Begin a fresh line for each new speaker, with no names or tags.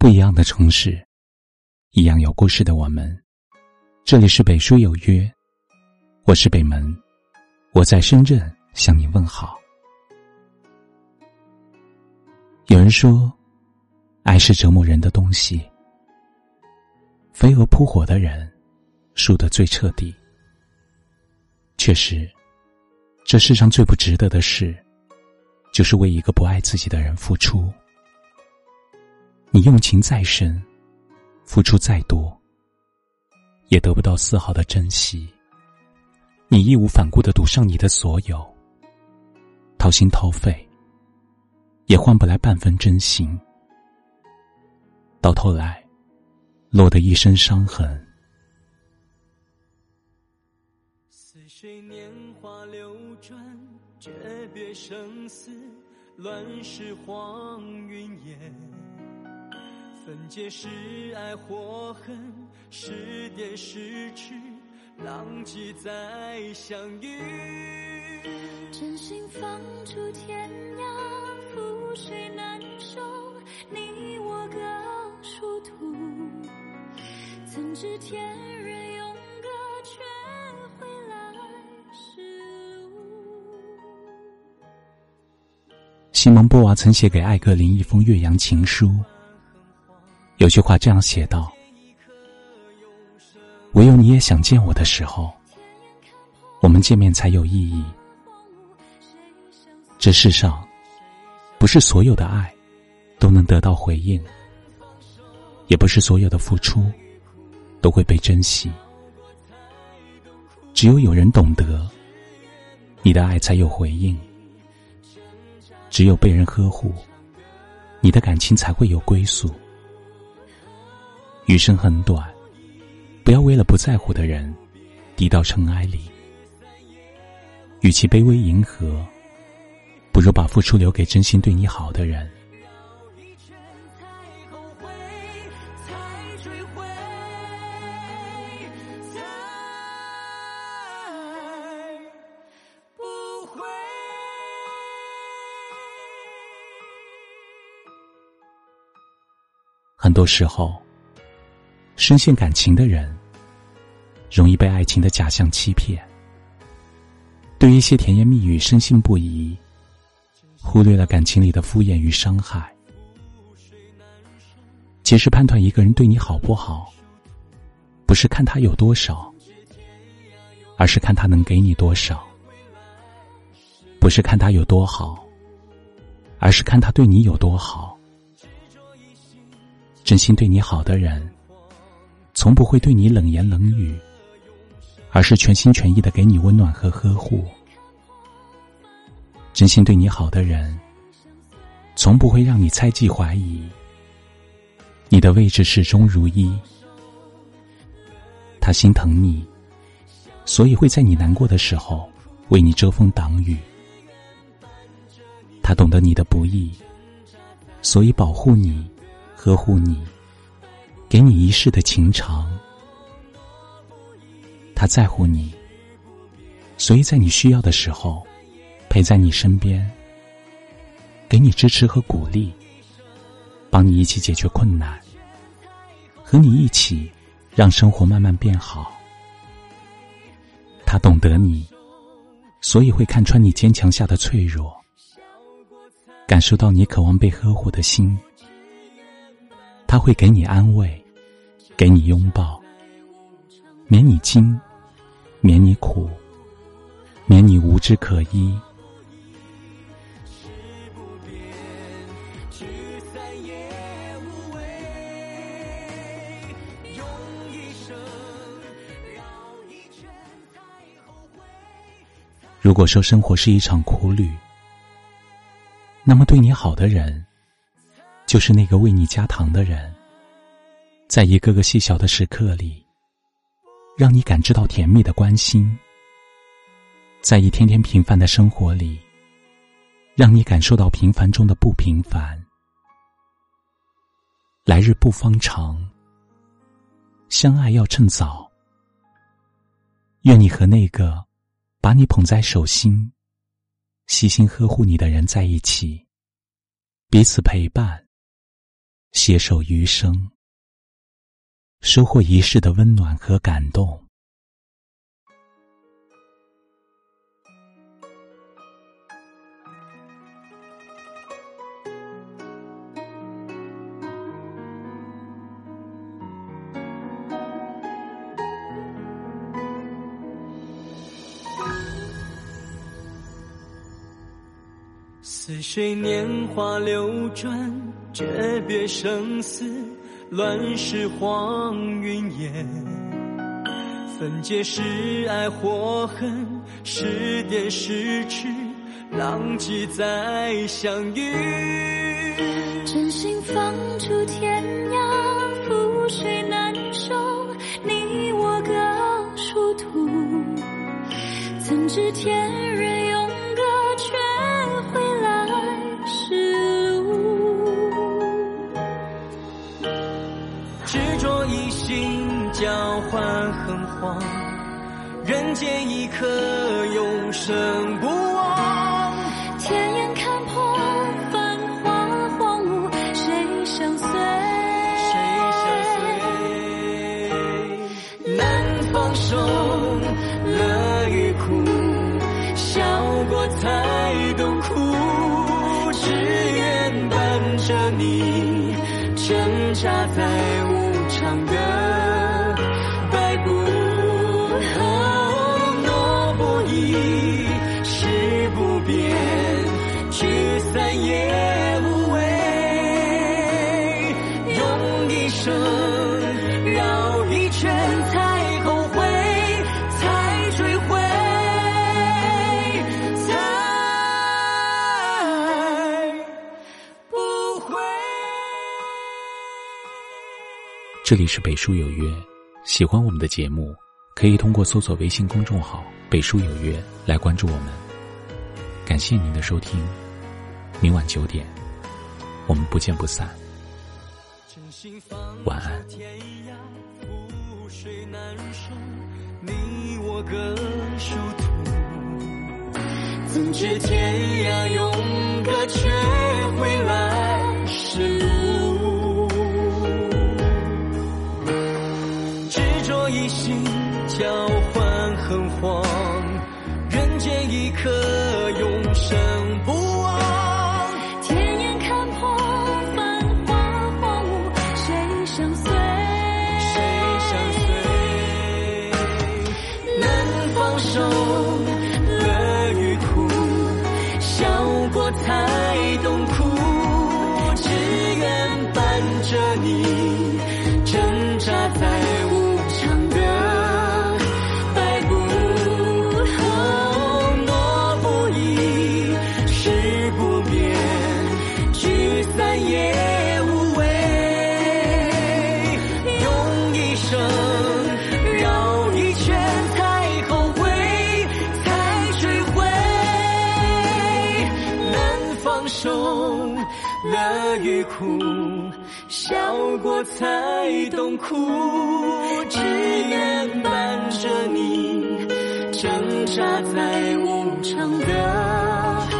不一样的城市，一样有故事的我们。这里是北书有约，我是北门，我在深圳向你问好。有人说，爱是折磨人的东西。飞蛾扑火的人，输得最彻底。确实，这世上最不值得的事，就是为一个不爱自己的人付出。你用情再深，付出再多，也得不到丝毫的珍惜。你义无反顾的赌上你的所有，掏心掏肺，也换不来半分真心。到头来，落得一身伤痕。
似水年华流转，诀别生死，乱世荒云烟。分解是爱或恨，是点是痴，浪迹再相遇。
真心放逐天涯，覆水难收，你我各殊途。怎知天人永隔，却回来时路。
西蒙波娃曾写给艾格林一封岳阳情书。有句话这样写道：“唯有你也想见我的时候，我们见面才有意义。这世上，不是所有的爱都能得到回应，也不是所有的付出都会被珍惜。只有有人懂得，你的爱才有回应；只有被人呵护，你的感情才会有归宿。”余生很短，不要为了不在乎的人，低到尘埃里。与其卑微迎合，不如把付出留给真心对你好的人。很多时候。深陷感情的人，容易被爱情的假象欺骗，对一些甜言蜜语深信不疑，忽略了感情里的敷衍与伤害。其实判断一个人对你好不好，不是看他有多少，而是看他能给你多少；不是看他有多好，而是看他对你有多好。真心对你好的人。从不会对你冷言冷语，而是全心全意的给你温暖和呵护。真心对你好的人，从不会让你猜忌怀疑。你的位置始终如一。他心疼你，所以会在你难过的时候为你遮风挡雨。他懂得你的不易，所以保护你，呵护你。给你一世的情长，他在乎你，所以在你需要的时候，陪在你身边，给你支持和鼓励，帮你一起解决困难，和你一起让生活慢慢变好。他懂得你，所以会看穿你坚强下的脆弱，感受到你渴望被呵护的心。他会给你安慰，给你拥抱，免你惊，免你苦，免你无枝可依。如果说生活是一场苦旅，那么对你好的人。就是那个为你加糖的人，在一个个细小的时刻里，让你感知到甜蜜的关心；在一天天平凡的生活里，让你感受到平凡中的不平凡。来日不方长，相爱要趁早。愿你和那个把你捧在手心、悉心呵护你的人在一起，彼此陪伴。携手余生，收获一世的温暖和感动。
似水年华流转，诀别生死，乱世黄云烟。分界是爱或恨，是点是痴，浪迹再相遇。
真心放逐天涯，覆水难收，你我各殊途。怎知天人
执着一心，交换横荒，人间一刻，永生不忘。
天眼看破繁华荒芜，谁相随？
谁相随？难放手，乐与苦，笑过才懂苦。只愿伴着你，挣扎在
这里是北书有约，喜欢我们的节目，可以通过搜索微信公众号“北书有约”来关注我们。感谢您的收听，明晚九点，我们不见不散。晚安。
天涯覆水难收，你我各殊途。怎知天涯永隔，却回来乐与苦，笑过才懂苦。只愿伴着你，挣扎在无常的。